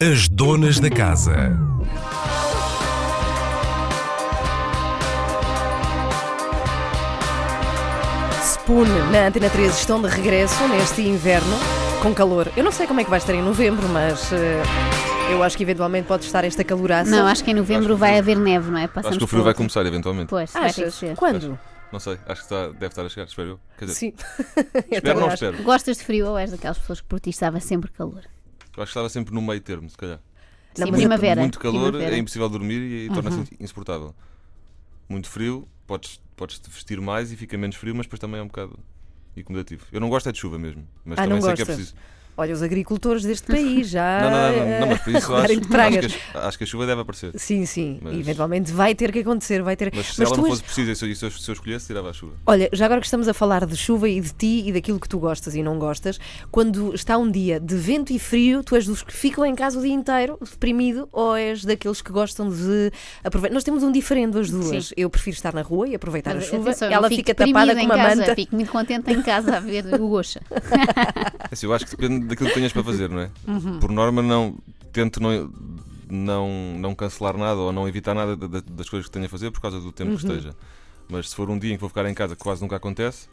As donas da casa. Spoon na Antena 3 estão de regresso neste inverno com calor. Eu não sei como é que vai estar em novembro, mas eh, eu acho que eventualmente pode estar esta caloraça. Não, acho que em novembro que- vai haver neve, não é? Passamos Acho que o frio vai outro. começar eventualmente. Pois, vai ter que Achas? ser. Quando? Não sei, acho que está- deve estar a chegar, espero eu. Quer dizer, Sim. espero também não acho. espero. Gostas de frio ou és daquelas pessoas que por ti estava sempre calor? Eu acho que estava sempre no meio termo, se calhar. Mas primavera. Muito calor, primavera. é impossível dormir e, e torna-se Uhum. insuportável. Muito frio, podes, podes te vestir mais e fica menos frio, mas depois também é um bocado incomodativo. Eu não gosto é de chuva mesmo, mas Ah, também não sei que é gostas? preciso. Olha, os agricultores deste país já. Não, não, não, não, não, mas por isso acho, acho, que a, acho que a chuva deve aparecer. Sim, sim. Mas- Eventualmente vai ter que acontecer, vai ter. Mas se Mas ela tu não és- fosse precisa e se, eu- se eu- se eu escolhesse, tirava a chuva. Olha, já agora que estamos a falar de chuva e de ti e daquilo que tu gostas e não gostas, quando está um dia de vento e frio, tu és dos que ficam em casa o dia inteiro, deprimido, ou és daqueles que gostam de aproveitar? Nós temos um diferente as duas. Sim. Eu prefiro estar na rua e aproveitar Mas, a chuva. atenção, Ela fica tapada com em uma casa, manta. Fico muito contente em casa a ver o Goxa. É assim, eu acho que depende daquilo que tenhas para fazer, não é? Uhum. Por norma, não tento não, não, não cancelar nada ou não evitar nada da- da- das coisas que tenho a fazer por causa do tempo Uhum. que esteja. Mas se for um dia em que vou ficar em casa, que quase nunca acontece,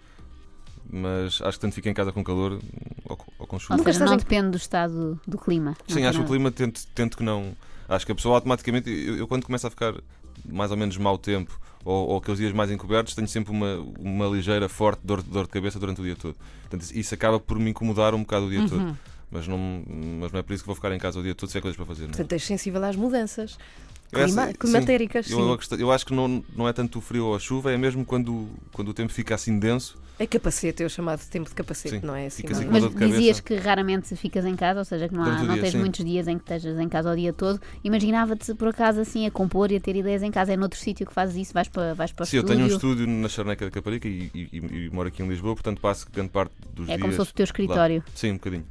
mas acho que tanto fico em casa com calor ou, com- ou com chuva. Ou Nunca seja, estás não em- depende do estado do clima. Sim, acho que o clima tento, tento que não. Acho que a pessoa automaticamente. Eu, eu quando começo a ficar mais ou menos mau tempo ou, ou aqueles dias mais encobertos, tenho sempre uma, uma ligeira, forte dor, dor de cabeça durante o dia todo. Portanto, isso acaba por me incomodar um bocado o dia Uhum. todo. Mas não, mas não é por isso que vou ficar em casa o dia todo se é coisas para fazer. Não é? Portanto, és sensível às mudanças clima- essa- climatéricas. sim, eu, eu acho que não, não é tanto o frio ou a chuva, é mesmo quando, quando o tempo fica assim denso. É capacete, é o chamado tempo de capacete, Sim, não é assim? assim é? Mas dizias que raramente ficas em casa, ou seja, que não, há, não dia, tens sim. muitos dias em que estejas em casa o dia todo. Imaginava-te por acaso assim a compor e a ter ideias em casa. É noutro sítio que fazes isso, vais para, vais para o Sim, eu estúdio. tenho um estúdio na Charneca da Caparica e, e- e- e moro aqui em Lisboa, portanto passo grande parte dos É dias. como se fosse o teu lá. escritório. Sim, um bocadinho.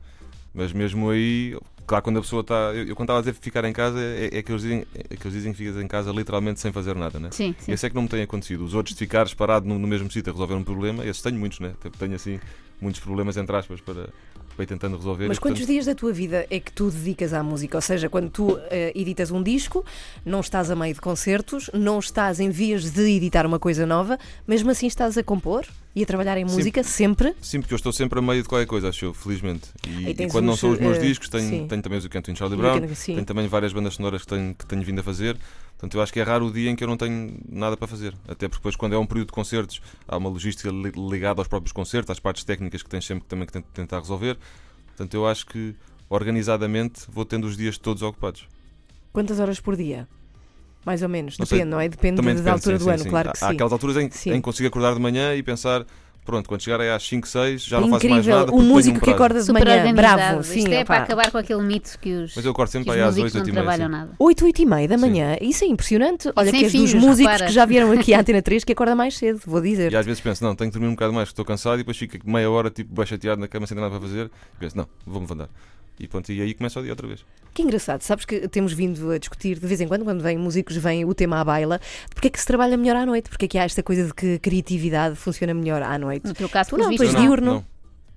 Mas mesmo aí, claro, quando a pessoa está. Eu, eu quando estava a dizer ficar em casa, é, é que eles dizem, é que eles dizem que ficas em casa literalmente sem fazer nada, né? Sim, sim. Esse é que não me tem acontecido. Os outros de ficares parado no, no mesmo sítio a resolver um problema, esses tenho muitos, né? Tenho assim muitos problemas, entre aspas, para, ir tentando resolver. Mas e, quantos portanto, dias da tua vida é que tu dedicas à música? Ou seja, quando tu eh, editas um disco, não estás a meio de concertos, não estás em vias de editar uma coisa nova, mesmo assim estás a compor e a trabalhar em Sim. música sempre? Sim, porque eu estou sempre a meio de qualquer coisa, acho eu, felizmente. E, e tens quando não uns, são os meus eh, discos, tenho, sim. tenho também os Canto em Charlie E Brown, sim. tenho também várias bandas sonoras que tenho, que tenho vindo a fazer. Portanto, eu acho que é raro o dia em que eu não tenho nada para fazer. Até porque depois, quando é um período de concertos, há uma logística li- ligada aos próprios concertos, às partes técnicas que tens sempre que também que tent- tentar resolver. Portanto, eu acho que organizadamente vou tendo os dias todos ocupados. Quantas horas por dia? Mais ou menos, Não sei. depende, não é? Depende Também da depende, altura sim, do sim, ano, sim. claro há, que sim. há aquelas alturas em, em que consigo acordar de manhã e pensar, pronto, quando chegar aí às 5, 6, já não faço mais nada. o músico um que acorda de Super manhã, bravo, sim, Isto é para opá. acabar com aquele mito que os, Mas eu acordo sempre aí às músicos 8, não 8 e meia. trabalham sim. nada. 8, 8 e meia da manhã, isso é impressionante. Olha, que és dos músicos repara. que já vieram aqui à Antena 3 que acorda mais cedo, vou dizer. E às vezes penso, não, tenho que dormir um bocado mais, que estou cansado, e depois fico meia hora tipo, bem chateado na cama sem ter nada para fazer. E penso, não, vou-me levantar. E, pronto, e aí começa o dia outra vez. Que engraçado, sabes que temos vindo a discutir de vez em quando, quando vêm músicos, vem o tema à baila, porque é que se trabalha melhor à noite? Porque é que há esta coisa de que a criatividade funciona melhor à noite? No teu caso, Tu não, pois não, diurno. Não,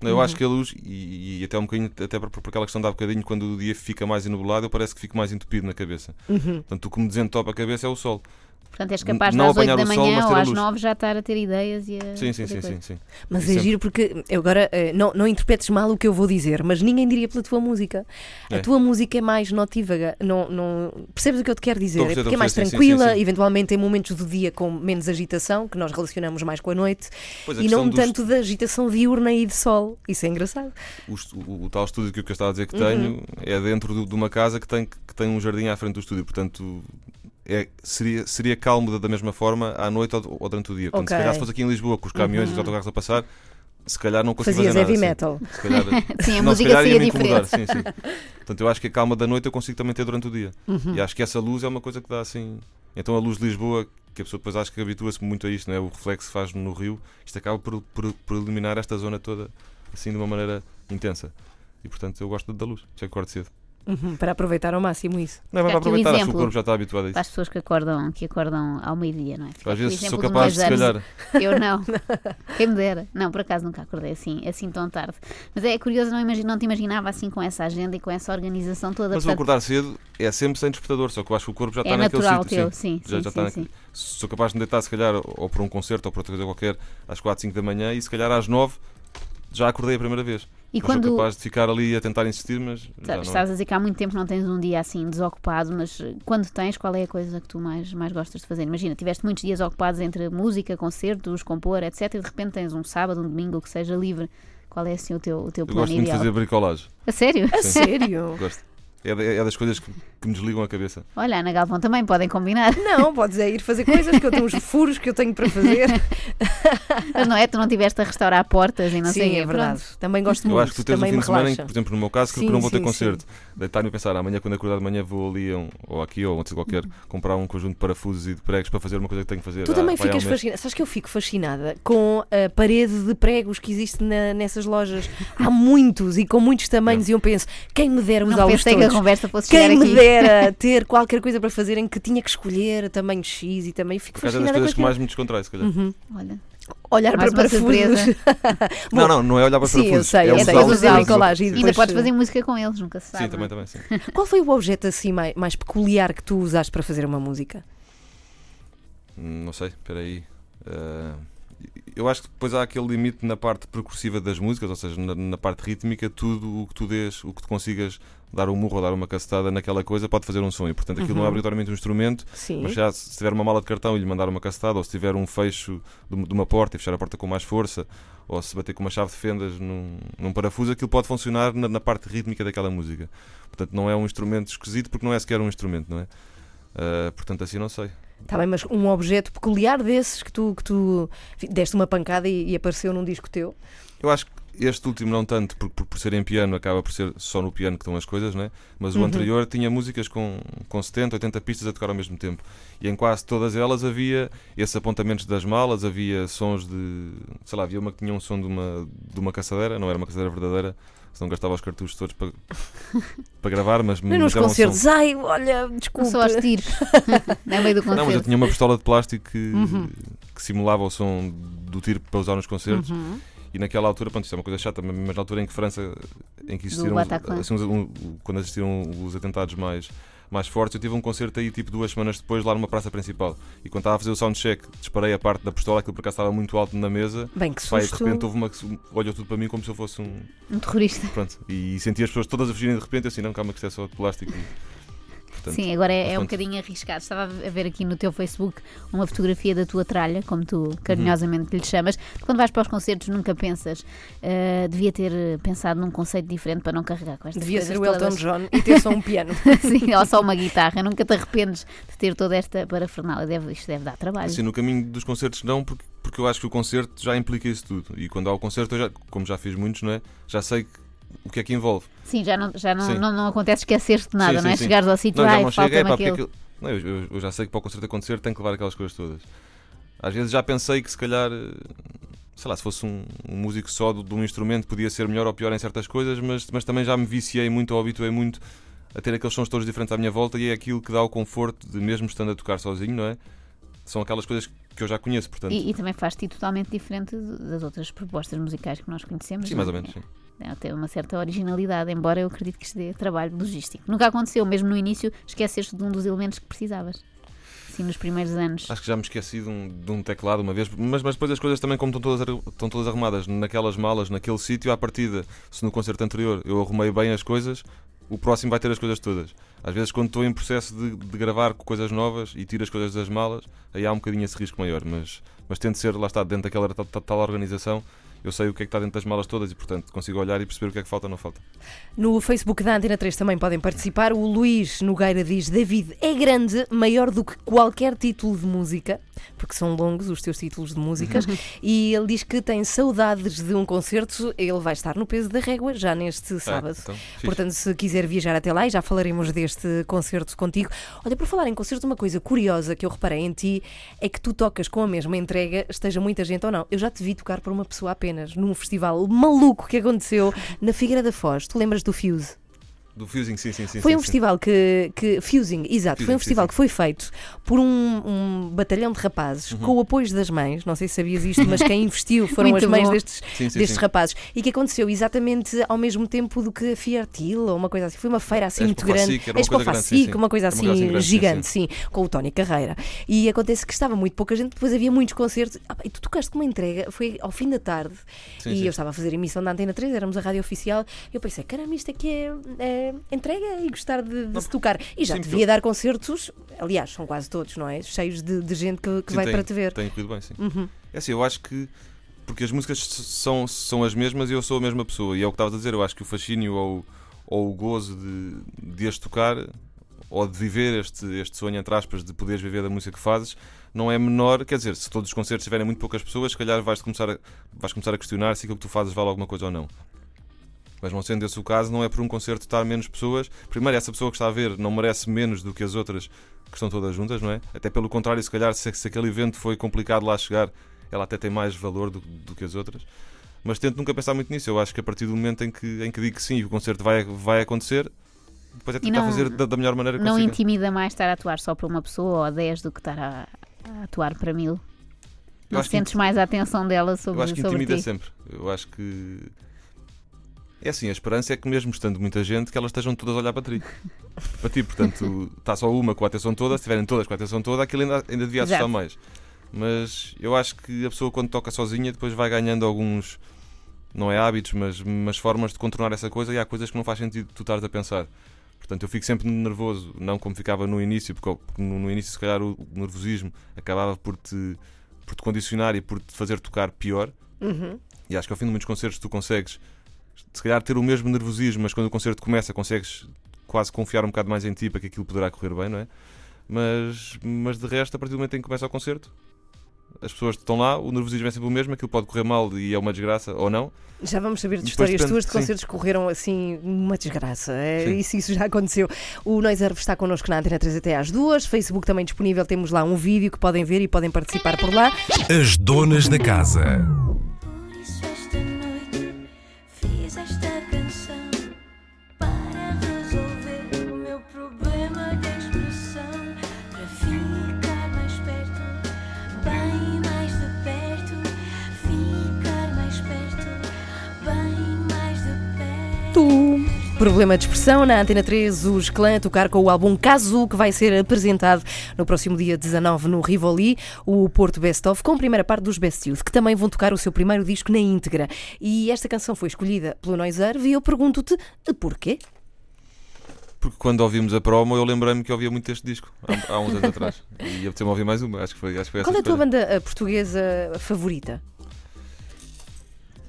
Não, eu acho que a luz, e, e até um bocadinho, até por, por aquela questão de há bocadinho, quando o dia fica mais enublado, eu parece que fico mais entupido na cabeça. Uhum. Portanto, o que me desentopa a cabeça é o sol. Portanto, és capaz de às 8 apanhar da sol, manhã mas ou às luz. 9 já estar a ter ideias e a Sim, sim, sim, sim, sim. Mas é Sempre. giro porque, eu agora, eh, não, não interpretes mal o que eu vou dizer, mas ninguém diria pela tua música. A É. tua música é mais notívaga, não, não, percebes o que eu te quero dizer? É porque é mais tranquila, sim, sim. eventualmente tem momentos do dia com menos agitação, que nós relacionamos mais com a noite, Pois, a e não tanto da agitação diurna e de sol. Isso é engraçado. o, estu- o- o tal estúdio que eu estava a dizer que Uhum. tenho é dentro de uma casa que tem, que tem um jardim à frente do estúdio, portanto é, seria, seria calmo da, mesma forma à noite ou, ou durante o dia. Portanto, Ok. se calhar se fosse aqui em Lisboa com os caminhões e os autocarros a passar, se calhar não consigo Fazias fazer nada. heavy metal. Se calhar, Sim, a não, música seria diferente. sim, sim. Portanto, eu acho que a calma da noite eu consigo também ter durante o dia. Uhum. E acho que essa luz é uma coisa que dá assim. Então a luz de Lisboa, que a pessoa depois acha que habitua-se muito a isto, não é? o reflexo que faz no rio, isto acaba por, por, por eliminar esta zona toda assim de uma maneira intensa. E portanto eu gosto da luz, já acordo cedo. Uhum, para aproveitar ao máximo isso. Não é para aproveitar, acho que o exemplo. corpo já está habituado a isso. Para as pessoas que acordam, que acordam ao meio-dia, não é? Fica Às vezes sou capaz de, se calhar, Eu não. Quem me dera. Não, por acaso nunca acordei assim, assim tão tarde. Mas é curioso, não, imagi- não te imaginava assim com essa agenda e com essa organização toda. mas Portanto, acordar cedo é sempre sem despertador, só que eu acho que o corpo já está é naquele natural sítio. teu, sim. sim, Já, sim, já está sim. naquele- Sou capaz de me deitar, se calhar, ou por um concerto ou por outra coisa qualquer, às 4, 5 da manhã e se calhar às 9 já acordei a primeira vez. E Mas quando sou capaz de ficar ali a tentar insistir, mas já não. Estás a dizer que há muito tempo não tens um dia assim desocupado, mas eh, quando tens, qual é a coisa que tu mais, mais gostas de fazer? Imagina, tiveste muitos dias ocupados entre música, concertos, compor, etc. E de repente tens um sábado, um domingo, o que seja livre. Qual é assim o teu, o teu Eu plano gosto muito de ideal? fazer bricolagem. A sério? A Sim. sério? Gosto. É, é das coisas que, que me desligam a cabeça. Olha, Ana Galvão também podem combinar. Não, podes é ir fazer coisas que eu tenho uns furos que eu tenho para fazer. Mas não é? Tu não tiveste a restaurar portas e não sei o sim, é verdade. Pronto. Também gosto Eu muito. acho que tu tens um fim de semana em que, relaxa. por exemplo, no meu caso, que Sim, eu não vou ter sim, concerto. Deitar-me a pensar, amanhã quando acordar de manhã vou ali, um- ou aqui, ou onde qualquer, comprar um conjunto de parafusos e de pregos para fazer uma coisa que tenho que fazer. Tu há- também ficas fascinada. Sabes que eu fico fascinada com a parede de pregos que existe na- nessas lojas. Há muitos e com muitos tamanhos. E eu penso, quem me dera Não usá-los pensei que a todos. conversa fosse Quem me aqui. Dera ter qualquer coisa para fazer em que tinha que escolher tamanho X e também fico Por é das fascinada com coisas que mais me descontrai, se calhar. Uhum. Olha, Olhar Mais para parafusos. surpresa. Não, não, não é olhar para Sim, parafusos. sei, é eu sei, é e ainda podes fazer música com eles, nunca se sabe. Sim, também, é? também, sim. Qual foi o objeto assim mais, mais peculiar que tu usaste para fazer uma música? Hum, Não sei, espera aí. Eh, eu acho que depois há aquele limite na parte percussiva das músicas, ou seja, na, na parte rítmica, tudo o que tu dês, o que tu consigas dar um murro ou dar uma cacetada naquela coisa pode fazer um som. E portanto aquilo não é Uhum. obrigatoriamente um instrumento, Sim. mas já se tiver uma mala de cartão e lhe mandar uma cacetada, ou se tiver um fecho de uma- porta e fechar a porta com mais força, ou se bater com uma chave de fendas num, num parafuso, aquilo pode funcionar na, na parte rítmica daquela música. Portanto, não é um instrumento esquisito porque não é sequer um instrumento, não é? Eh, portanto, assim não sei. Tá bem, mas um objeto peculiar desses que tu, que tu enfim, deste uma pancada e, e apareceu num disco teu? Eu acho que este último não tanto, por, por, por ser em piano, acaba por ser só no piano que estão as coisas, né? mas o Uhum. anterior tinha músicas com, com 70, 80 pistas a tocar ao mesmo tempo. E em quase todas elas havia esses apontamentos das malas, havia sons de. sei lá, havia uma que tinha um som de uma, de uma caçadeira, não era uma caçadeira verdadeira, senão gastava os cartuchos todos para, para gravar, mas, mas nos um som. concertos. Ai, olha, desculpa. só aos tiros. não é meio do Não, mas eu concerto. tinha uma pistola de plástico que, Uhum. que simulava o som do tiro para usar nos concertos. Uhum. E naquela altura, pronto, isto é uma coisa chata, mas na altura em que França, em que existiram, assim, um- quando existiram os atentados mais, mais fortes, eu tive um concerto aí tipo duas semanas depois lá numa praça principal. E quando estava a fazer o soundcheck, disparei a parte da pistola, aquilo por acaso estava muito alto na mesa. Bem, que Pai, de susto. repente houve uma que olhou tudo para mim como se eu fosse um. Um terrorista. Pronto. E senti as pessoas todas a fugirem de repente, eu assim, não, calma, que isto é só de plástico. E, portanto, Sim, agora é, é um bocadinho arriscado. Estava a ver aqui no teu Facebook uma fotografia da tua tralha, como tu carinhosamente lhe chamas. Quando vais para os concertos, nunca pensas, "Ah, devia ter pensado num conceito diferente para não carregar com estas Devia ser o Elton todas." John e ter só um piano. Sim, ou só uma guitarra. Nunca te arrependes de ter toda esta parafernália. Deve, isto deve dar trabalho. Assim, no caminho dos concertos não, porque, porque eu acho que o concerto já implica isso tudo. E quando há o concerto, eu já, como já fiz muitos, não é? Já sei que- o que é que envolve. Sim, já não, já não, não, não acontece esquecer-te de nada, Sim, não é? sim. Chegares ao sítio, Não, já não chega, é pá, porque aquilo. aquilo- Não, eu, eu- já sei que para o concerto acontecer tem que levar aquelas coisas todas. Às vezes já pensei que se calhar, eh, sei lá, se fosse um, um músico só de, de um instrumento podia ser melhor ou pior em certas coisas, mas, mas também já me viciei muito ou habituei muito a ter aqueles sons todos diferentes à minha volta e é aquilo que dá o conforto de mesmo estando a tocar sozinho, não é? São aquelas coisas que eu já conheço, portanto. E, e também faz-te totalmente diferente das outras propostas musicais que nós conhecemos. sim, não mais é? ou menos, sim. É, tem uma certa originalidade, embora eu acredito que isto dê trabalho logístico. Nunca aconteceu, mesmo no início, esqueceste de um dos elementos que precisavas. Assim, nos primeiros anos. Acho que já me esqueci de um, de um teclado uma vez, mas, mas depois as coisas também, como estão todas, estão todas arrumadas naquelas malas, naquele sítio, à partida, se no concerto anterior eu arrumei bem as coisas, o próximo vai ter as coisas todas. Às vezes, quando estou em processo de, de gravar coisas novas e tiro as coisas das malas, aí há um bocadinho esse risco maior, mas, mas tento ser, lá está, dentro daquela tal, tal- tal organização, eu sei o que é que está dentro das malas todas e, portanto, consigo olhar e perceber o que é que falta ou não falta. No Facebook da Antena 3 também podem participar. O Luís Nogueira diz: David é grande, maior do que qualquer título de música, porque são longos os teus títulos de músicas. e ele diz que tem saudades de um concerto. Ele vai estar no peso da régua já neste sábado. É, então. Portanto, se quiser viajar até lá, e já falaremos deste concerto contigo. Olha, por falar em concerto, uma coisa curiosa que eu reparei em ti é que tu tocas com a mesma entrega, esteja muita gente ou não. Eu já te vi tocar por uma pessoa apenas, num festival maluco que aconteceu na Figueira da Foz. Tu lembras do Fuse? Do Fusing, sim, sim, sim. Foi sim, um sim. festival que, que Fusing, exato, foi Fusing, um festival sim, sim. que foi feito por um, um batalhão de rapazes Uhum. com o apoio das mães. Não sei se sabias isto, mas quem investiu foram Muito as mães bom. destes, Sim, sim, destes sim. rapazes. E que aconteceu exatamente ao mesmo tempo do que a Fiartil ou uma coisa assim. Foi uma feira assim muito grande. Era uma Expo coisa grande, Facic, uma coisa uma assim coisa assim gigante, sim, com o Tony Carreira. E acontece que estava muito pouca gente, depois havia muitos concertos. Ah, e tu tocaste com uma entrega, foi ao fim da tarde. Sim, e sim. eu estava a fazer emissão da Antena 3, éramos a rádio oficial. E eu pensei, caramba, isto aqui é, é entrega e gostar de, de se tocar. E já sim, devia dar concertos, aliás, são quase todos, não é? Cheios de, de gente que, que Sim, vai tem- para te ver. Tem corrido bem, sim. Uhum. É assim, eu acho que. Porque as músicas são, são as mesmas e eu sou a mesma pessoa. E é o que estavas a dizer. Eu acho que o fascínio ou, ou o gozo de, de as tocar ou de viver este, este sonho, entre aspas, de poderes viver da música que fazes, não é menor. Quer dizer, se todos os concertos tiverem muito poucas pessoas, se calhar vais começar a, vais começar a questionar se aquilo que tu fazes vale alguma coisa ou não. Mas não sendo esse o caso, não é por um concerto estar menos pessoas. Primeiro, essa pessoa que está a ver não merece menos do que as outras que estão todas juntas, não é? Até pelo contrário, se calhar, se, se aquele evento foi complicado lá chegar, ela até tem mais valor do, do que as outras. Mas tento nunca pensar muito nisso. Eu acho que a partir do momento em que, em que digo que sim e o concerto vai, vai acontecer, depois é tentar não- fazer da, da melhor maneira que Não consiga. intimida mais estar a atuar só para uma pessoa ou 10 do que estar a, a atuar para mil? Não acho que sentes mais a atenção dela sobre, Eu acho que sobre intimida ti? sempre. Eu acho que. É assim, a esperança é que mesmo estando muita gente, que elas estejam todas a olhar para ti. para ti, portanto, está só uma com a atenção toda, se estiverem todas com a atenção toda, aquilo ainda, ainda devia assustar Exato. mais. Mas eu acho que a pessoa quando toca sozinha depois vai ganhando alguns, não é hábitos, mas, mas formas de contornar essa coisa e há coisas que não faz sentido tu estares a pensar. Portanto, eu fico sempre nervoso, não como ficava no início, porque porque no, no início, se calhar, o, o nervosismo acabava por te, por te condicionar e por te fazer tocar pior. Uhum. E acho que ao fim de muitos concertos tu consegues, se calhar, ter o mesmo nervosismo, mas quando o concerto começa consegues quase confiar um bocado mais em ti para que aquilo poderá correr bem, não é? Mas, mas de resto, a partir do momento em que começa o concerto, as pessoas estão lá, o nervosismo é sempre o mesmo, aquilo pode correr mal e é uma desgraça ou não. Já vamos saber de histórias depende- tuas de sim. concertos que correram assim uma desgraça. É, isso, isso já aconteceu. O Noiserve está connosco na Antena 3 até às duas. Facebook também disponível. Temos lá um vídeo que podem ver e podem participar por lá. As donas da casa. Problema de expressão na Antena 3, os clã tocar com o álbum Casu, que vai ser apresentado no próximo dia 19 no Rivoli, o Porto Best Of, com a primeira parte dos Best Youth, que também vão tocar o seu primeiro disco na íntegra. E esta canção foi escolhida pelo Noiserve e eu pergunto-te porquê? Porque quando ouvimos a promo, eu lembrei-me que ouvia muito este disco, há, há uns anos atrás. E apeteceu-me ouvir mais uma, acho que foi, acho que foi essa Qual é a tua banda eh, portuguesa favorita?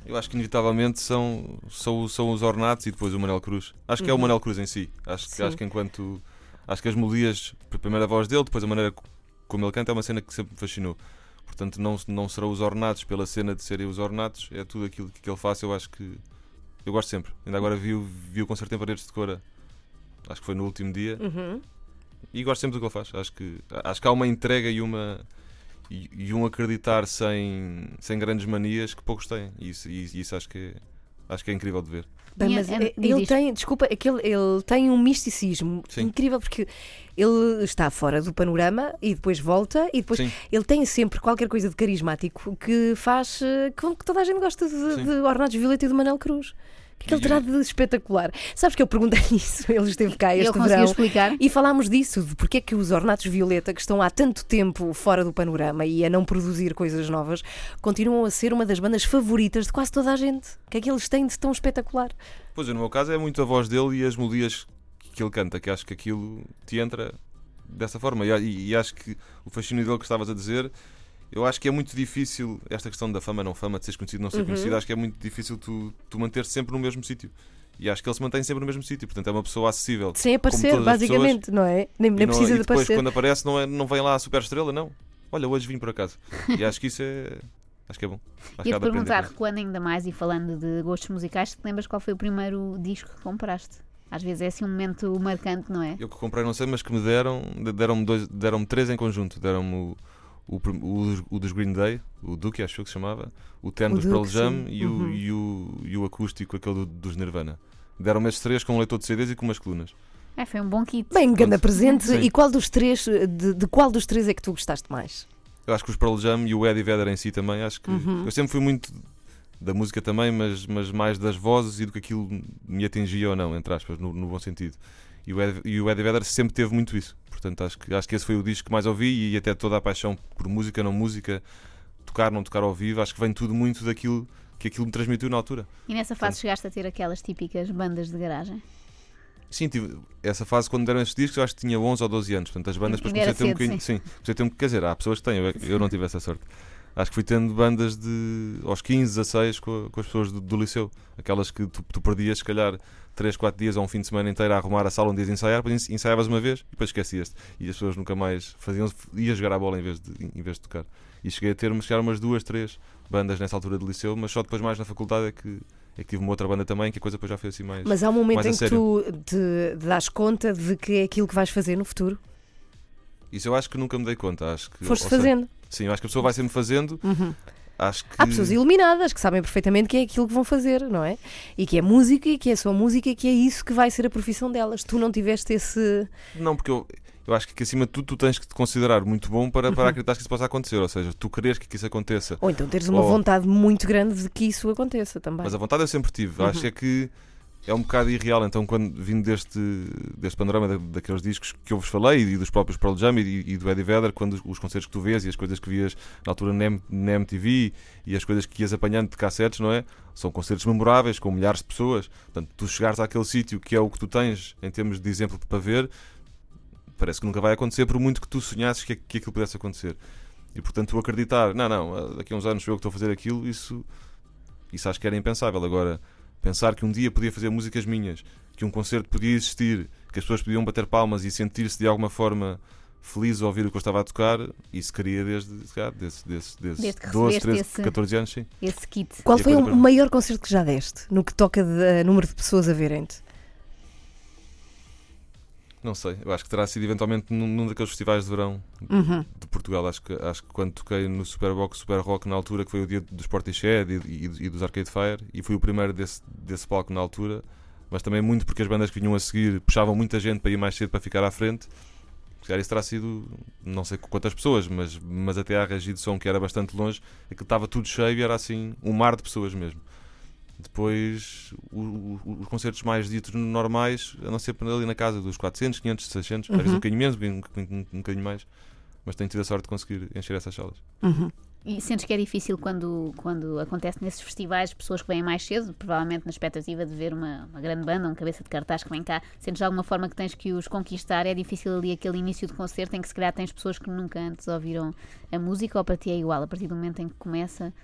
Eu acho que inevitavelmente são, são, são os Ornatos e depois o Manel Cruz. Acho que é o Manel Cruz em si. Acho, que- acho que enquanto. Acho que as melodias, a primeira voz dele, depois a maneira co- como ele canta, é uma cena que sempre me fascinou. Portanto, não, não serão os Ornatos pela cena de serem os Ornatos, é tudo aquilo que ele faz. Eu acho que. Eu gosto sempre. Ainda agora vi, vi o concerto em Paredes de Cora, acho que foi no último dia, Uhum. e gosto sempre do que ele faz. Acho que, acho que há uma entrega e uma. E, e um acreditar sem, sem grandes manias que poucos têm. E isso, e isso acho, que é, acho que é incrível de ver. Bem, mas é, eh, ele isto. tem, desculpa, que ele, tem um misticismo Sim. incrível porque ele está fora do panorama e depois volta e depois Sim. ele tem sempre qualquer coisa de carismático que faz eh, com que toda a gente gosta de, Sim. de Ornados Violeta e do Manel Cruz. O que é que ele terá de espetacular? Sabes que eu perguntei isso, ele esteve cá este conseguiu verão. explicar? E falámos disso, de porque é que os Ornatos Violeta, que estão há tanto tempo fora do panorama e a não produzir coisas novas, continuam a ser uma das bandas favoritas de quase toda a gente. O que é que eles têm de tão espetacular? Pois, no meu caso, é muito a voz dele e as melodias que ele canta, que acho que aquilo te entra dessa forma. E, e- e acho que o fascínio dele que estavas a dizer, eu acho que é muito difícil, esta questão da fama, não fama, de seres conhecido, não ser Uhum. conhecido, acho que é muito difícil tu, tu manter sempre no mesmo sítio. E acho que ele se mantém sempre no mesmo sítio, portanto é uma pessoa acessível. Sem aparecer, basicamente, não é? Nem, E nem não- precisa e de depois, aparecer. quando aparece, não, é, não vem lá a super estrela, não. Olha, hoje vim por acaso. E acho que isso é. Acho que é bom. Acho de aprender perguntar, recuando ainda mais e falando de gostos musicais, te lembras qual foi o primeiro disco que compraste? Às vezes é assim um momento marcante, não é? Eu que comprei, não sei, mas que me deram, de- deram-me dois, deram-me três em conjunto. Deram-me o, o, o, o dos Green Day, o Duke, acho que se chamava, o Ten O dos Pearl Jam e, o, Uhum. e, o, e o acústico, aquele do- dos Nirvana. Deram-me estes três com um leitor de CDs e com umas colunas. É, foi um bom kit. Bem, ganda presente. Sim. E qual dos três, de, de qual dos três é que tu gostaste mais? Eu acho que os Pearl Jam e o Eddie Vedder em si também, acho que. Uhum. Eu sempre fui muito da música também, mas, mas mais das vozes e do que aquilo me atingia ou não, entre aspas, no, no bom sentido. E o, Ed, e o Eddie Vedder sempre teve muito isso. Portanto, acho que, acho que esse foi o disco que mais ouvi e até toda a paixão por música, não música, tocar, não tocar ao vivo, acho que vem tudo muito daquilo que aquilo me transmitiu na altura. E nessa fase chegaste a ter aquelas típicas bandas de garagem. Sim, tive essa fase quando deram esses discos, eu acho que tinha 11 ou 12 anos. Portanto, as bandas depois comecei a ter um bocadinho. cedo, Sim, comecei a ter um Quer dizer, há pessoas que têm, eu, eu não tive essa sorte. Acho que fui tendo bandas de aos 15, 16 com, com as pessoas do, do liceu. Aquelas que tu, tu perdias, se calhar, 3, 4 dias ou um fim de semana inteiro a arrumar a sala onde ias ensaiar, depois ensaiavas uma vez e depois esquecias-te. E as pessoas nunca mais faziam, ias jogar a bola em vez de, em vez de tocar. E cheguei a ter chegar umas duas, três bandas nessa altura de liceu, mas só depois mais na faculdade é que, é que tive uma outra banda também, que a coisa depois já foi assim mais. Mas há um momento em que tu te dás conta de que é aquilo que vais fazer no futuro. Isso eu acho que nunca me dei conta. Acho que, Foste fazendo. Sim, eu acho que a pessoa vai sempre fazendo. Uhum. Acho que. Há pessoas iluminadas que sabem perfeitamente que é aquilo que vão fazer, não é? E que é música e que é só música e que é isso que vai ser a profissão delas. Tu não tiveste esse. Não, porque eu, eu acho que acima de tudo tu tens que te considerar muito bom para, Uhum. para acreditar que isso possa acontecer. Ou seja, tu queres que isso aconteça. Ou então teres uma Oh. vontade muito grande de que isso aconteça também. Mas a vontade eu sempre tive. Uhum. Acho é que é um bocado irreal. Então, quando vindo deste, deste panorama da- daqueles discos que eu vos falei e dos próprios Pearl Jam e, e do Eddie Vedder, quando os, os concertos que tu vês e as coisas que vias na altura na, na MTV e as coisas que ias apanhando de cassetes, não é? São concertos memoráveis com milhares de pessoas. Portanto, tu chegares àquele sítio que é o que tu tens em termos de exemplo para ver, parece que nunca vai acontecer, por muito que tu sonhasses que, que aquilo pudesse acontecer. E portanto, tu acreditar, não, não, daqui a uns anos eu que estou a fazer aquilo, isso, isso acho que era impensável. Agora, pensar que um dia podia fazer músicas minhas, que um concerto podia existir, que as pessoas podiam bater palmas e sentir-se de alguma forma feliz ao ouvir o que eu estava a tocar, isso queria desde, desde, desde, desde, Desde que 12, recebeste 13, esse- 14 anos, sim. Esse kit. Qual E foi o maior concerto que já deste no que toca de a número de pessoas a verem-te? Não sei, eu acho que terá sido eventualmente num, num daqueles festivais de verão Uhum. de Portugal. Acho que, acho que quando toquei no Superbox Super Rock na altura, que foi o dia do Sportished e, e, e dos Arcade Fire, e fui o primeiro desse, desse palco na altura, mas também muito porque as bandas que vinham a seguir puxavam muita gente para ir mais cedo para ficar à frente. Se calhar isso terá sido, não sei quantas pessoas, mas, mas até à regi de som que era bastante longe, aquilo estava tudo cheio e era assim um mar de pessoas mesmo. Depois, o- o- os concertos mais ditos normais andam sempre ali na casa dos 400, 500, 600, às vezes um Uhum. bocadinho menos, um, um, um bocadinho mais, mas tenho tido a sorte de conseguir encher essas salas. Uhum. E sentes que é difícil quando, quando acontece nesses festivais, pessoas que vêm mais cedo, provavelmente na expectativa de ver uma, uma grande banda, um cabeça de cartaz que vem cá, sentes de alguma forma que tens que os conquistar? É difícil ali aquele início de concerto em que se calhar tens pessoas que nunca antes ouviram a música ou para ti é igual? A partir do momento em que começa,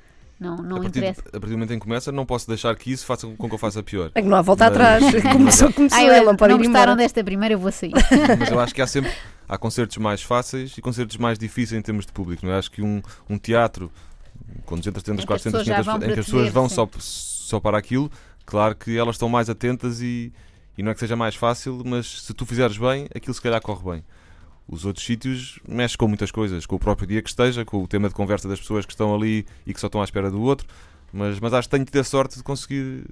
não, não a, partir, interessa. a partir do momento em que começa, não posso deixar que isso faça com que eu faça pior. É que não há volta Mas- atrás. Começou, começou, Ah, ele eu, não pode não ir gostaram desta primeira, eu vou sair. Mas eu acho que há sempre há concertos mais fáceis e concertos mais difíceis em termos de público. Não é? Acho que um, um teatro com 200, 300, Em que as 400, pessoas já 500, vão em que as pessoas vão só, só para aquilo, claro que elas estão mais atentas e, e não é que seja mais fácil, mas se tu fizeres bem, aquilo se calhar corre bem. Os outros sítios mexem com muitas coisas, com o próprio dia que esteja, com o tema de conversa das pessoas que estão ali e que só estão à espera do outro. Mas, mas acho que tenho de ter sorte de conseguir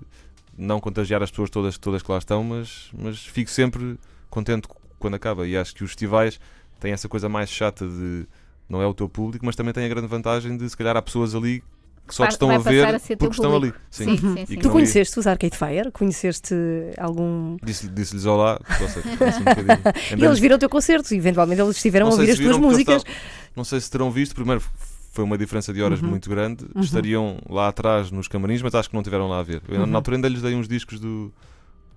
não contagiar as pessoas todas, todas que lá estão, mas, mas fico sempre contente quando acaba. E acho que os festivais têm essa coisa mais chata de não é o teu público, mas também tem a grande vantagem de se calhar há pessoas ali que só te estão a ver a porque estão ali. Sim. Sim, sim, sim. Tu conheceste os Arcade Fire? Conheceste algum. Disse- Disse-lhes olá, ou seja, assim um bocadinho. E eles viram o teu concerto e eventualmente eles estiveram a sei ouvir as tuas músicas. não sei se terão visto, primeiro foi uma diferença de horas Uhum. muito grande, Uhum. estariam lá atrás nos camarins, mas acho que não tiveram lá a ver. Eu, Uhum. Na altura ainda lhes dei uns discos do,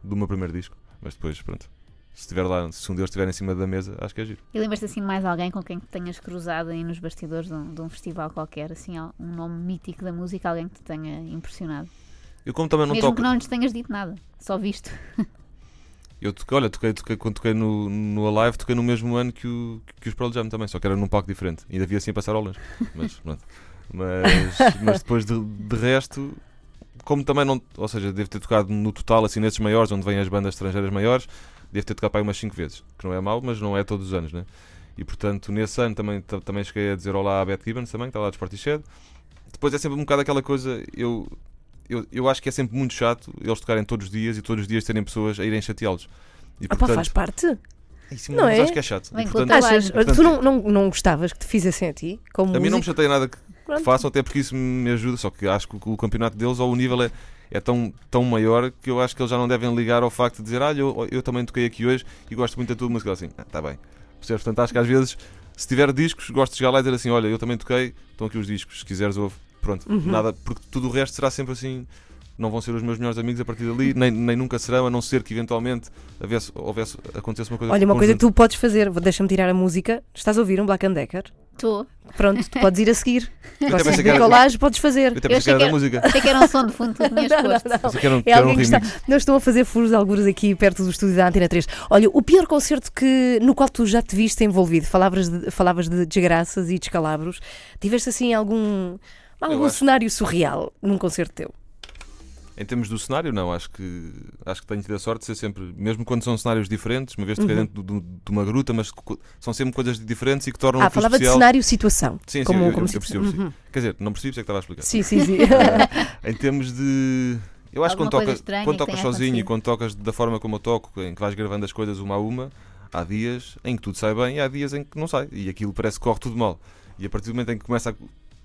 do meu primeiro disco, mas depois, pronto. Se estiver lá, se um deles estiver em cima da mesa, acho que é giro. E lembras-te assim de mais alguém com quem te tenhas cruzado aí nos bastidores de um, de um festival qualquer, assim, um nome mítico da música, alguém que te tenha impressionado? Eu como também não Mesmo toco. que não lhes tenhas dito nada, só visto. Eu toquei, olha, toquei, toquei, quando toquei no, no Alive, toquei no mesmo ano que, o, que os Pearl Jam também, só que era num palco diferente. Ainda havia assim a passar ao longe. Mas pronto. Mas, mas depois de, de resto, como também não. Ou seja, devo ter tocado no total, assim, nesses maiores, onde vêm as bandas estrangeiras maiores, devo ter tocado para aí umas 5 vezes. Que não é mau, mas não é todos os anos, né? E portanto, nesse ano também, ta- também cheguei a dizer olá à Beth Gibbons, também, que está lá de Sportished. Depois é sempre um bocado aquela coisa, eu. eu, eu acho que é sempre muito chato eles tocarem todos os dias e todos os dias terem pessoas a irem chateá-los. E, Ah, pá, faz parte. Isso, não mas é? acho que é chato. Vem E, portanto. Achas? portanto- tu não, não, não gostavas que te fizessem a ti? Como a mim não me músico? chateia nada que, que façam, até porque isso me ajuda. Só que acho que o, o campeonato deles, ou o nível é, é tão, tão maior que eu acho que eles já não devem ligar ao facto de dizer: Ah, eu, eu também toquei aqui hoje e gosto muito da tua música. Assim, ah, tá bem. Percebes? Portanto, acho que às vezes, se tiver discos, gosto de chegar lá e dizer assim: Olha, eu também toquei, estão aqui os discos, se quiseres, ouve. Pronto, Uhum. nada, porque tudo o resto será sempre assim. Não vão ser os meus melhores amigos a partir dali, nem, nem nunca serão, a não ser que eventualmente houvesse, houvesse, acontecesse uma coisa Olha, uma coisa que tu podes fazer, vou- deixa-me tirar a música. Estás a ouvir um Black and Decker? Estou. Pronto, tu podes ir a seguir. Gostas de que bricolagem, podes fazer. Eu até Eu pensei que era que da música. Achei que era um som de fundo que tinhas posto. Pensei que era um, que É era um alguém que está. Não estão a fazer furos de algures aqui perto do estúdio da Antena 3. Olha, o pior concerto que, no qual tu já te viste envolvido, falavas de, falavas de desgraças e descalabros, tiveste assim algum, algum cenário surreal num concerto teu? Em termos do cenário, não. Acho que, acho que tenho tido a sorte de ser sempre, mesmo quando são cenários diferentes, uma vez Uhum. dentro do- do- de uma gruta, mas são sempre coisas diferentes e que tornam ah, falava de especial. cenário cenário-situação. Sim, sim, como, eu, eu, como eu eu percebi. Uhum. Quer dizer, não percebi, sei que estava a explicar. Sim, sim, sim. Ah, em termos de. Eu acho que quando, tocas, estranha quando tocas sozinho e quando tocas da forma como eu toco, em que vais gravando as coisas uma a uma, há dias em que tudo sai bem e há dias em que não sai. E aquilo parece que corre tudo mal. E a partir do momento em que começa a.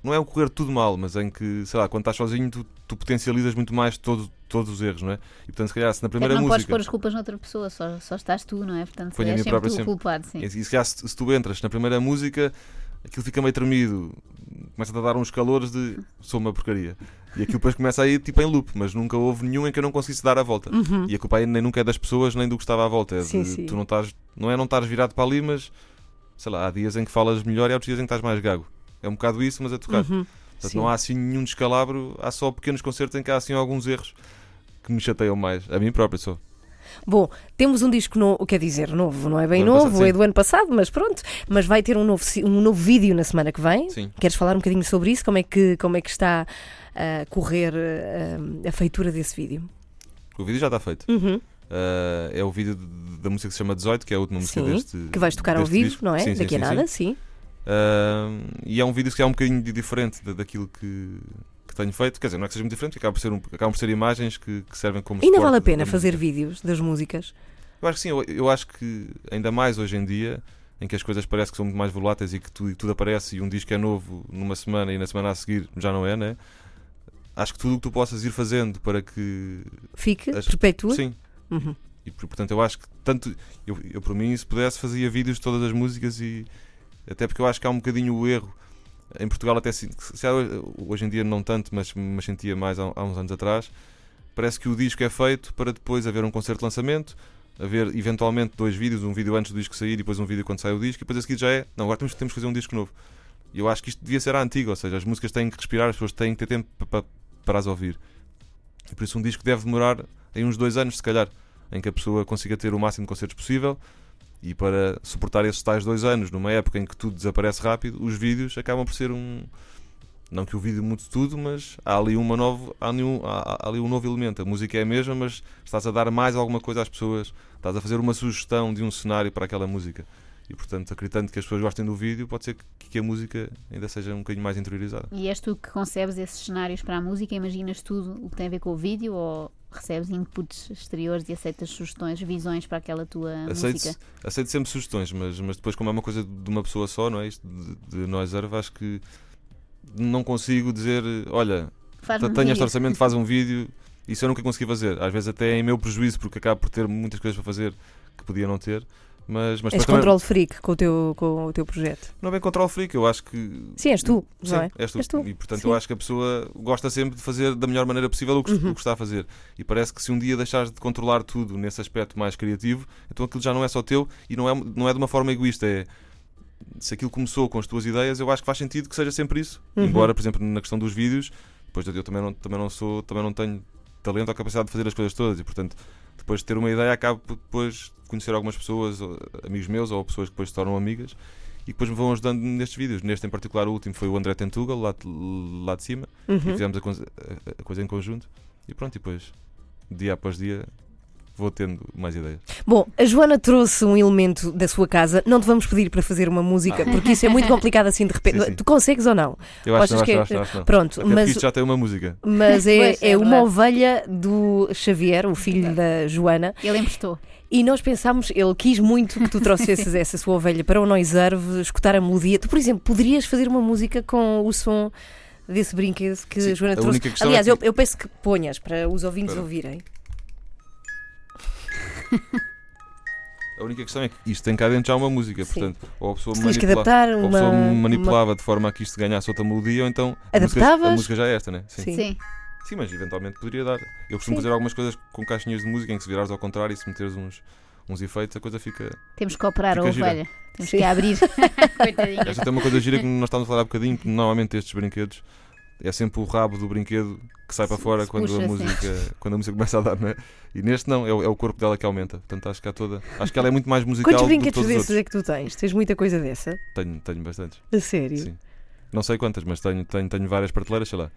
Não é o correr tudo mal, mas em que, sei lá, quando estás sozinho, tu, tu potencializas muito mais todo, todos os erros, não é? E portanto, se calhar, se na É primeira não podes música. pôr as culpas noutra pessoa, só, só estás tu, não é? Portanto, és minha sempre própria tu sempre. culpado, sim. E se, calhar, se, se tu entras na primeira música, aquilo fica meio tremido, começa a dar uns calores de sou uma porcaria. E aquilo depois começa a ir tipo em loop, mas nunca houve nenhum em que eu não conseguisse dar a volta. Uhum. E a culpa aí nem nunca é das pessoas nem do que estava à volta. É Sim, de, sim. Tu não estás, não é não estás virado para ali, mas sei lá, há dias em que falas melhor e há outros dias em que estás mais gago. É um bocado isso, mas é tocar. Uhum. Portanto, Sim. não há assim nenhum descalabro, há só pequenos concertos em que há assim alguns erros que me chateiam mais. A mim próprio só. Bom, temos um disco novo, quer dizer, novo, não é bem novo, passado, é do ano passado, mas pronto. Mas vai ter um novo, um novo vídeo na semana que vem. Sim. Queres falar um bocadinho sobre isso? Como é que, como é que está a correr eh, a feitura desse vídeo? O vídeo já está feito. Uhum. Uh, é o vídeo de- da música que se chama 18, que é a última música Sim, deste. Que vais tocar ao vivo, disco. não é? Sim, sim, Daqui a sim, nada, sim. Uh, e é um vídeo que é um bocadinho di- diferente da- daquilo que, que tenho feito. Quer dizer, não é que seja muito diferente, porque acaba por ser, um, acabam por ser imagens que, que servem como Ainda vale a pena fazer vídeos das músicas. Eu acho que sim, eu, eu acho que ainda mais hoje em dia, em que as coisas parecem que são muito mais voláteis e que tudo, tudo aparece e um disco é novo numa semana e na semana a seguir já não é, né? Acho que tudo o que tu possas ir fazendo para que. Fique, As- perpetua. Sim. Uhum. E por- portanto eu acho que tanto. Eu, eu por mim, se pudesse, fazia vídeos de todas as músicas e. Até porque eu acho que há um bocadinho o erro. Em Portugal até se, hoje em dia não tanto, mas, sentia mais há, há uns anos atrás. Parece que o disco é feito para depois haver um concerto de lançamento, haver eventualmente dois vídeos, um vídeo antes do disco sair e depois um vídeo quando sai o disco, e depois a seguir já é. Não, agora temos, temos que fazer um disco novo. E eu acho que isto devia ser a antiga, ou seja, as músicas têm que respirar, as pessoas têm que ter tempo pa- pa- para as ouvir. E por isso um disco deve demorar em uns dois anos, se calhar, em que a pessoa consiga ter o máximo de concertos possível. E para suportar esses tais dois anos, numa época em que tudo desaparece rápido, os vídeos acabam por ser um. Não que o vídeo mude tudo, mas há ali, uma nova, há, ali um, há ali um novo elemento. A música é a mesma, mas estás a dar mais alguma coisa às pessoas, estás a fazer uma sugestão de um cenário para aquela música. E portanto, acreditando que as pessoas gostem do vídeo, pode ser que, que a música ainda seja um bocadinho mais interiorizada. E és tu que concebes esses cenários para a música? Imaginas tudo o que tem a ver com o vídeo ou recebes inputs exteriores e aceitas sugestões, visões para aquela tua Aceito, música? aceito sempre sugestões, mas, mas depois, como é uma coisa de uma pessoa só, não é? Isto de, de nós acho que não consigo dizer, olha, Faz-me tenho este orçamento, faz um vídeo. Isso eu nunca consegui fazer. Às vezes até é em meu prejuízo, porque acabo por ter muitas coisas para fazer que podia não ter. Mas, mas És também- controle freak com o teu, com o teu projeto. não é bem controle freak, eu acho que. Sim, és tu, Sim, não é? és tu. És tu. E portanto Sim. eu acho que a pessoa gosta sempre de fazer da melhor maneira possível o que, Uhum. o que está a fazer. E parece que se um dia deixares de controlar tudo nesse aspecto mais criativo, então aquilo já não é só teu e não é, não é de uma forma egoísta. É, se aquilo começou com as tuas ideias, eu acho que faz sentido que seja sempre isso. Uhum. Embora, por exemplo, na questão dos vídeos, depois eu também não, também não sou, também não tenho talento ou capacidade de fazer as coisas todas e portanto depois de ter uma ideia acabo depois de conhecer algumas pessoas, amigos meus ou pessoas que depois se tornam amigas e depois me vão ajudando nestes vídeos. Neste em particular, o último foi o André Tentugal, lá de, lá de cima, e Uhum. fizemos a, a- a coisa em conjunto. E pronto, e depois, dia após dia, vou tendo mais ideias. Bom, a Joana trouxe um elemento da sua casa. Não te vamos pedir para fazer uma música, porque isso é muito complicado assim de repente. Sim, sim. Tu consegues ou não? Eu acho, Achas que que não, é- acho, acho, acho, não. Pronto, Até mas, isto já tem uma música. mas é, Pois, é é uma ovelha do Xavier, o filho da Joana, Ele emprestou. e nós pensámos, ele quis muito que tu trouxesses essa sua ovelha para o Noiserve, escutar a melodia. Tu, por exemplo, poderias fazer uma música com o som desse brinquedo que Sim, a Joana a trouxe. questão Aliás, é eu, que- eu peço que ponhas para os ouvintes Espera. ouvirem. A única questão é que isto tem cá dentro já uma música, Sim. portanto, ou a pessoa que manipula- adaptar ou a pessoa uma- manipulava de forma a que isto ganhasse outra melodia, ou então a música, Adaptavas? a música já é esta, né? Sim. Sim. Sim. Sim, mas eventualmente poderia dar. Eu costumo Sim. fazer algumas coisas com caixinhas de música em que se virares ao contrário e se meteres uns, uns efeitos, a coisa fica. Temos que operar Fica a gira. ovelha. Temos Sim. que abrir. Coitadinha. Esta tem uma coisa gira que nós estávamos a falar há bocadinho, que normalmente estes brinquedos é sempre o rabo do brinquedo que sai para fora quando a sim. música quando a música começa a dar, não é? E neste não, é o, é o corpo dela que aumenta. Portanto, acho que há toda. Acho que ela é muito mais musical Quantos do que brinquedos desses é que tu tens? Tens muita coisa dessa? Tenho, tenho bastantes. A sério? Sim. Não sei quantas, mas tenho, tenho, tenho várias prateleiras, sei lá.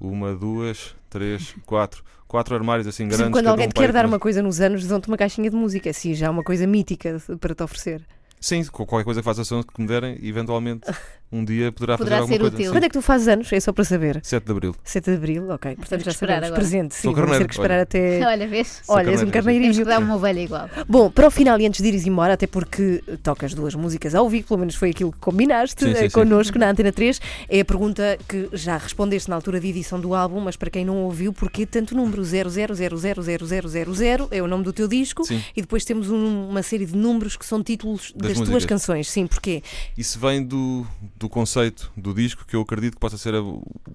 Uma, duas, três, quatro. Quatro armários assim grandes. quando cada alguém um te quer dar uma coisa nos anos, dão-te uma caixinha de música. Assim, já é uma coisa mítica para te oferecer. Sim, qualquer coisa que faça som que me derem, eventualmente um dia poderá, Poderá fazer alguma ser útil. Sim. Quando é que tu fazes anos? É só para saber. 7 de Abril. 7 de Abril, ok. Portanto, já esperar sabemos. agora. Presente, sim. Sou Vamos ter carneiro, que esperar olha. até. Olha, vês? Olha, és um Temos carneirinho. que dar uma ovelha igual. Bom, para o final e antes de ires embora, até porque tocas duas músicas ao vivo, pelo menos foi aquilo que combinaste Sim, sim, eh, sim. connosco na Antena 3, é a pergunta que já respondeste na altura de edição do álbum, mas para quem não ouviu, porquê tanto número? 0000000 é o nome do teu disco Sim. e depois temos um- uma série de números que são títulos das, Das tuas canções. Sim, porquê? Isso vem do, do conceito do disco que eu acredito que possa ser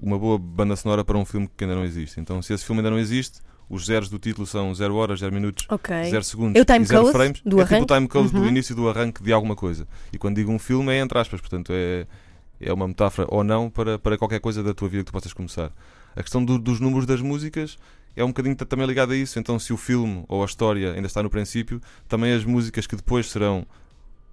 uma boa banda sonora para um filme que ainda não existe. Então, se esse filme ainda não existe, os zeros do título são 0 horas, 0 minutos, Ok. 0 segundos É o time e 0 code frames. do é tipo arranque? o time code Uhum. do início do arranque de alguma coisa. E quando digo um filme é entre aspas, portanto é, é uma metáfora ou não para, para qualquer coisa da tua vida que tu possas começar. A questão do- dos números das músicas é um bocadinho também ligada a isso. Então, se o filme ou a história ainda está no princípio, também as músicas que depois serão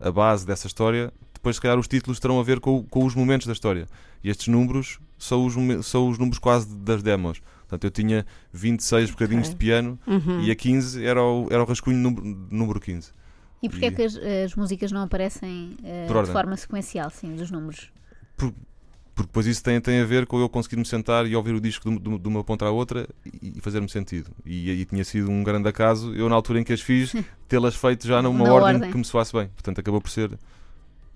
a base dessa história, depois, se calhar, os títulos terão a ver com, com os momentos da história. E estes números são os, são os números quase das demos. Portanto, eu tinha 26 bocadinhos Ok. de piano Uhum. e a 15 era o, era o rascunho número, número 15. E porquê é E- que as, as músicas não aparecem Por de forma sequencial, sim, dos números? Porque depois isso tem, tem a ver com eu conseguir me sentar e ouvir o disco de, de- de uma ponta à outra e, e fazer-me sentido. E aí tinha sido um grande acaso, eu na altura em que as fiz, tê-las feito já numa ordem, ordem. que me soasse bem. Portanto, acabou por ser.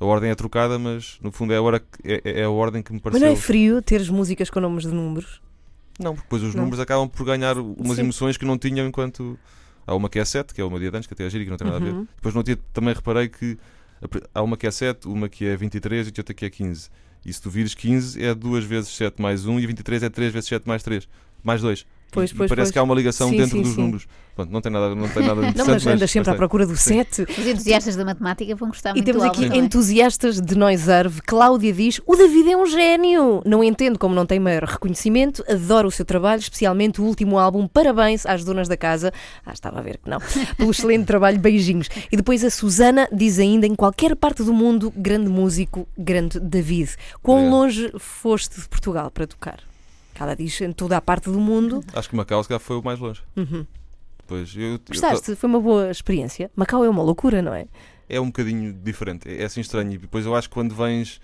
A ordem é trocada, mas no fundo é a, hora que- é, é a ordem que me Mas pareceu. não é frio teres músicas com nomes de números? Não, porque depois os Não. números acabam por ganhar umas Sim. emoções que não tinham enquanto. Há uma que é 7, que é uma dia de antes, que até é gira que não tem nada a ver. Uhum. Depois no dia também reparei que há uma que é 7, uma que é 23 e outra que é 15. E se tu vires 15 é 2 vezes 7 mais 1 e 23 é 3 vezes 7 mais 3. Mais 2. Pois, e, pois, e parece pois. que há uma ligação Sim, dentro sim, dos sim. números. Pronto, não tem nada, não tem nada Não, mas andas sempre à tem. procura do 7. Os entusiastas da matemática vão gostar E muito temos do aqui álbum também. entusiastas de Noiserve. Cláudia diz: O David é um gênio. Não entendo como não tem maior reconhecimento. Adoro o seu trabalho, especialmente o último álbum. Parabéns às donas da casa. Ah, estava a ver que não. Pelo excelente trabalho. Beijinhos. E depois a Susana diz ainda: Em qualquer parte do mundo, grande músico, grande David. Quão Obrigado. longe foste de Portugal para tocar? Ela diz em toda a parte do mundo. Acho que Macau se calhar foi o mais longe. Uhum. Pois, eu, eu- Gostaste? Foi uma boa experiência. Macau é uma loucura, não é? é um bocadinho diferente. É, é assim estranho. E depois eu acho que quando vens,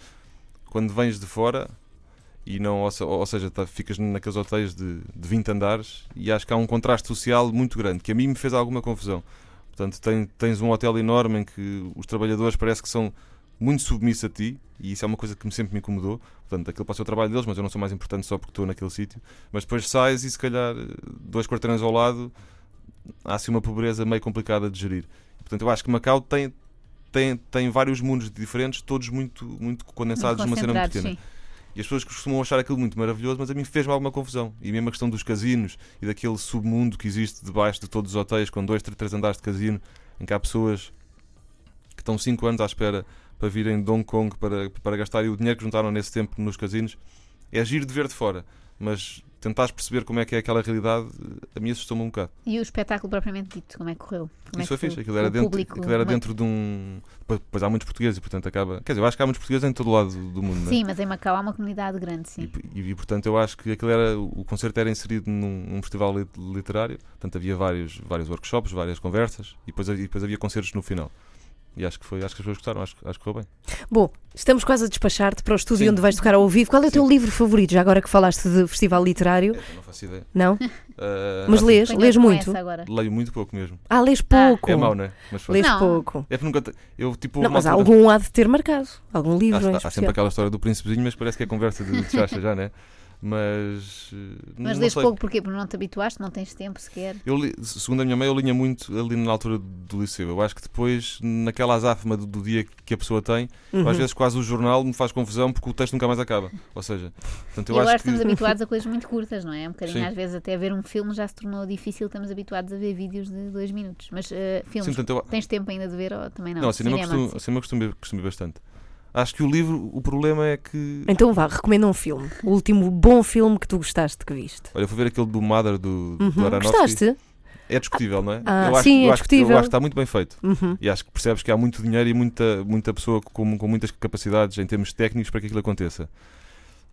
quando vens de fora e não, ou, ou seja, tá- ficas naqueles hotéis de, de 20 andares e acho que há um contraste social muito grande que a mim me fez alguma confusão. Portanto, tem- tens um hotel enorme em que os trabalhadores parece que são muito submissos a ti e isso é uma coisa que me sempre me incomodou. Portanto, aquilo passa o trabalho deles, mas eu não sou mais importante só porque estou naquele sítio. Mas depois sais e se calhar dois quarteirões ao lado há assim uma pobreza meio complicada de gerir. Portanto, eu acho que Macau tem, tem, tem vários mundos diferentes, todos muito, muito condensados numa cena muito pequena. sim. E as pessoas costumam achar aquilo muito maravilhoso, mas a mim fez-me alguma confusão. E mesmo a questão dos casinos e daquele submundo que existe debaixo de todos os hotéis, com dois, três, andares de casino, em que há pessoas que estão 5 anos à espera para virem de Hong Kong para, para gastarem o dinheiro que juntaram nesse tempo nos casinos. É giro de ver de fora. mas tentares perceber como é que é aquela realidade, a mim assustou-me um bocado. E o espetáculo propriamente dito, como é que correu? Como é Isso foi que fixe, aquilo era, dentro, público, aquilo era é- dentro de um. Pois há muitos portugueses e, portanto, acaba. Quer dizer, eu acho que há muitos portugueses em todo o lado do do mundo, é? Sim, mas em Macau há uma comunidade grande, sim. E, e, e, portanto eu acho que aquilo era o concerto era inserido num, num festival lit- literário, portanto havia vários, vários workshops, várias conversas e depois, e depois havia concertos no final. E acho que foi, acho que as pessoas gostaram, acho, que- acho que correu bem. Bom, estamos quase a despachar-te para o estúdio Sim. onde vais tocar ao vivo. Qual é o teu Sim. livro favorito, já agora que falaste de festival literário? É, não faço ideia. Não? Ah, Mas lês? Apanhas Lês muito? Leio muito pouco mesmo. Ah, lês pouco. É mau, não é? Mas foi. Lês Não. pouco. É porque nunca. te- Eu tipo. Não, mas altura- algum há de ter marcado. Algum livro Há, em há sempre aquela história do príncipezinho, mas parece que é conversa de, de chacha já, né? Mas. eh, Mas lês pouco porquê? Porque não te habituaste, não tens tempo sequer. Eu li, segundo a minha mãe, eu linha muito ali na altura do liceu. Eu acho que depois, naquela azáfama do, do dia que a pessoa tem, Uhum. às vezes quase o jornal me faz confusão porque o texto nunca mais acaba. Ou seja, portanto, E eu agora acho que. estamos habituados a coisas muito curtas, não é? Um bocadinho, Sim. às vezes, até ver um filme já se tornou difícil, estamos habituados a ver vídeos de dois minutos. Mas Sim, filmes, portanto, eu, tens tempo ainda de ver ou também não? não, assim, cinema, Cinema, costumo, sim. cinema costumo, ver- costumo ver bastante. Acho que o livro, o problema é que. Então vá, recomenda um filme. O último bom filme que tu gostaste que viste. Olha, fui ver aquele do Mother do, do Uhum. Aronofsky. Gostaste? É discutível, não é? Ah, eu acho, sim, eu é acho, que- discutível. Eu acho que está muito bem feito. Uhum. E acho que percebes que há muito dinheiro e muita, muita pessoa com, com muitas capacidades em termos técnicos para que aquilo aconteça.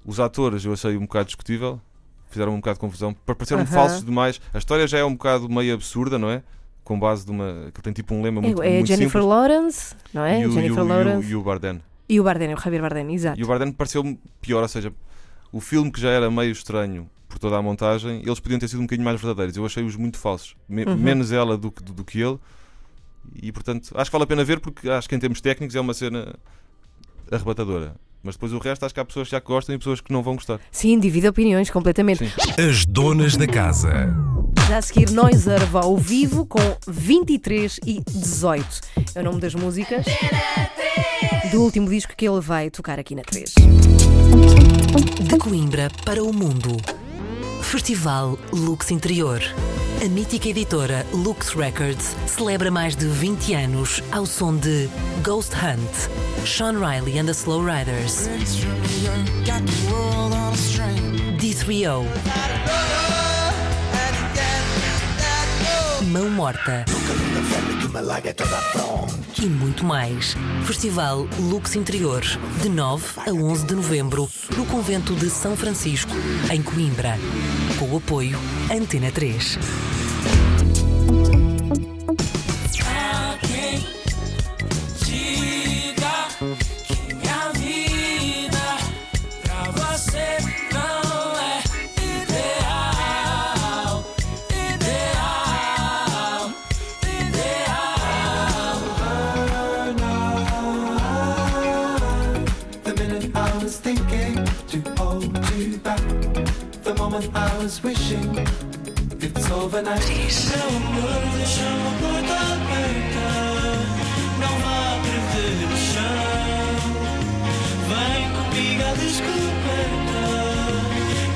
Os atores eu achei um bocado discutível, fizeram um bocado de confusão, pa- pareceram-me Aham. falsos demais. A história já é um bocado meio absurda, não é? Com base de uma. que tem tipo um lema muito, É, é muito Jennifer simples. Lawrence, não é? e, o, e, Jennifer o, e, o, Lawrence. e o Bardem. E o Bardem, o Javier Bardem, exato. E o Bardem pareceu-me pior, ou seja, o filme que já era meio estranho por toda a montagem, eles podiam ter sido um bocadinho mais verdadeiros. Eu achei-os muito falsos, Me- Uhum. menos ela do que, do, do que ele. E portanto, acho que vale a pena ver porque acho que em termos técnicos é uma cena arrebatadora. Mas depois o resto acho que há pessoas que já gostam e pessoas que não vão gostar. Sim, divide opiniões completamente. Sim. As donas da casa. Já a seguir, Noiserva ao vivo com 23 e 18. É o nome das músicas do último disco que ele vai tocar aqui na 3. De Coimbra para o mundo. Festival Lux Interior. A mítica editora Lux Records celebra mais de 20 anos ao som de Ghost Hunt, Sean Riley and the Slow Riders, D3O, Mão Morta e muito mais. Festival Lux Interior, de 9 a 11 de novembro, no Convento de São Francisco, em Coimbra. Com o apoio Antena 3. Was wishing it's overnight. Meu amor, deixa uma porta aberta, não vá perder o chão. Vem comigo à descoberta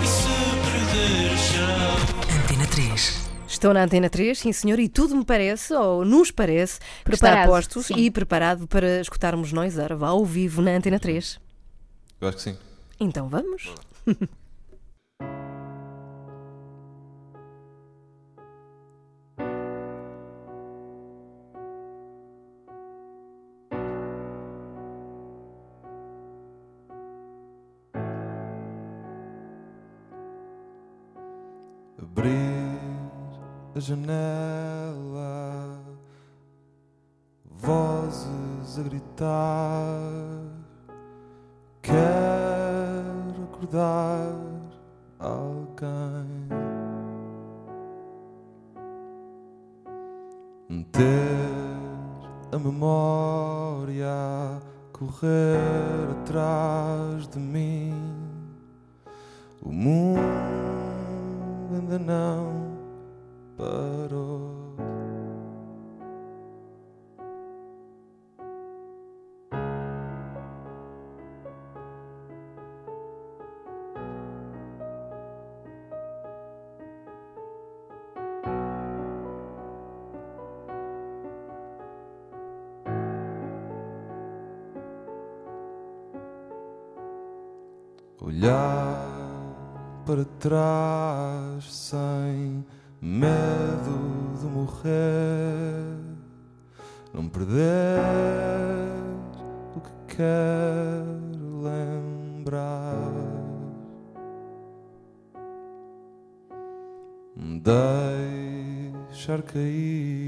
e se perder o chão. Antena 3. Estou na Antena 3, sim senhor, e tudo me parece, ou nos parece, que está Preparado, postos sim. e preparado para escutarmos Noiserva ao vivo na Antena 3. Eu acho que sim. Então vamos. janela, vozes a gritar. Quero acordar alguém. Ter a memória correr atrás de mim. O mundo ainda não parou. Olhar para trás sem medo de morrer. Não perder o que quero lembrar. Deixar cair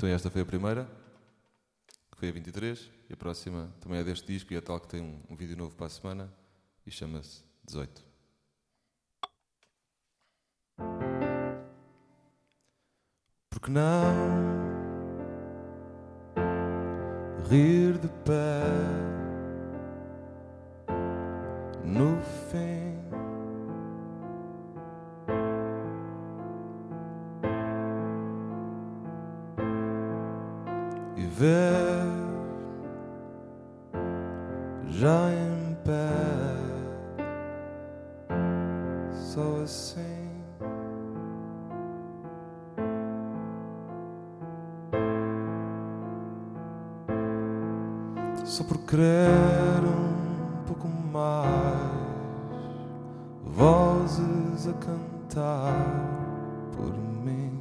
Então esta foi a primeira, que foi a 23, e a próxima também é deste disco e é tal que tem um, um vídeo novo para a semana e chama-se 18. Porque não rir de pé no fim? Cantar por mim.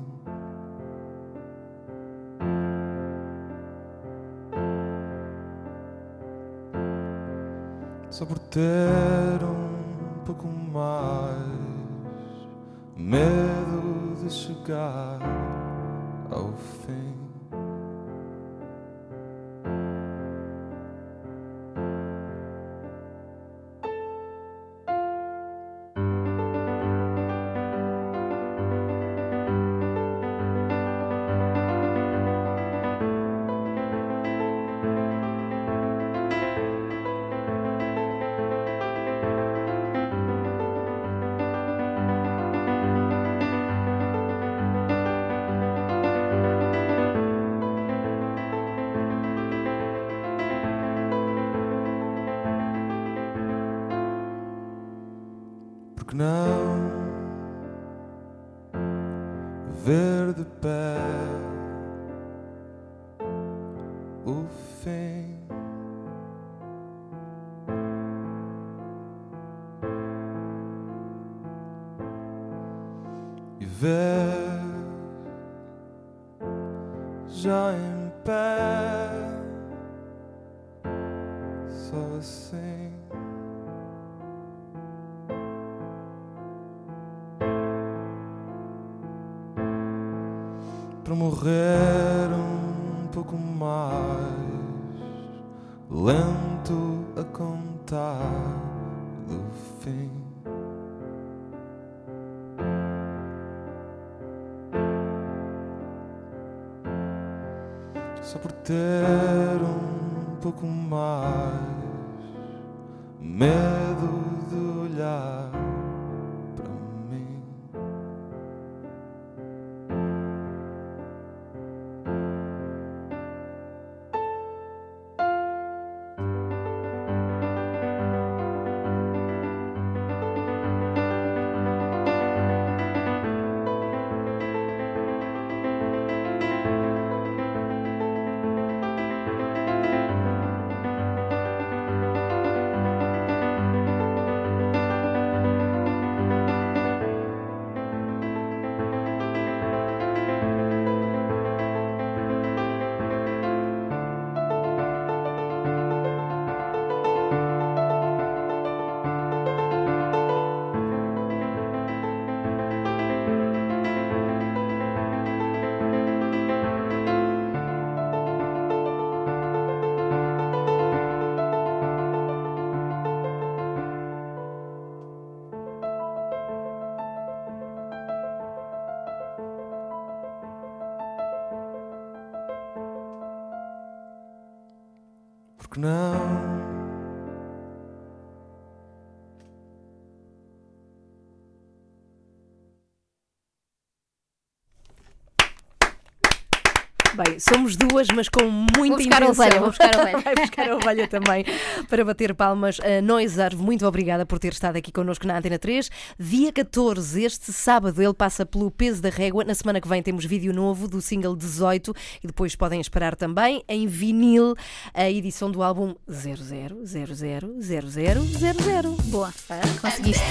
Só por ter um pouco mais Medo de chegar ao fim E ver já em pé, só assim. para morrer um pouco mais lento porque Bem, somos duas, mas com muita Vou buscar intenção. ovelha, vou buscar ovelha. Vai buscar a ovelha também para bater palmas. A Noisarve, muito obrigada por ter estado aqui connosco na Antena 3. Dia 14, este sábado, ele passa pelo peso da régua. Na semana que vem temos vídeo novo do single 18 e depois podem esperar também em vinil a edição do álbum 00000000. Boa, conseguiste.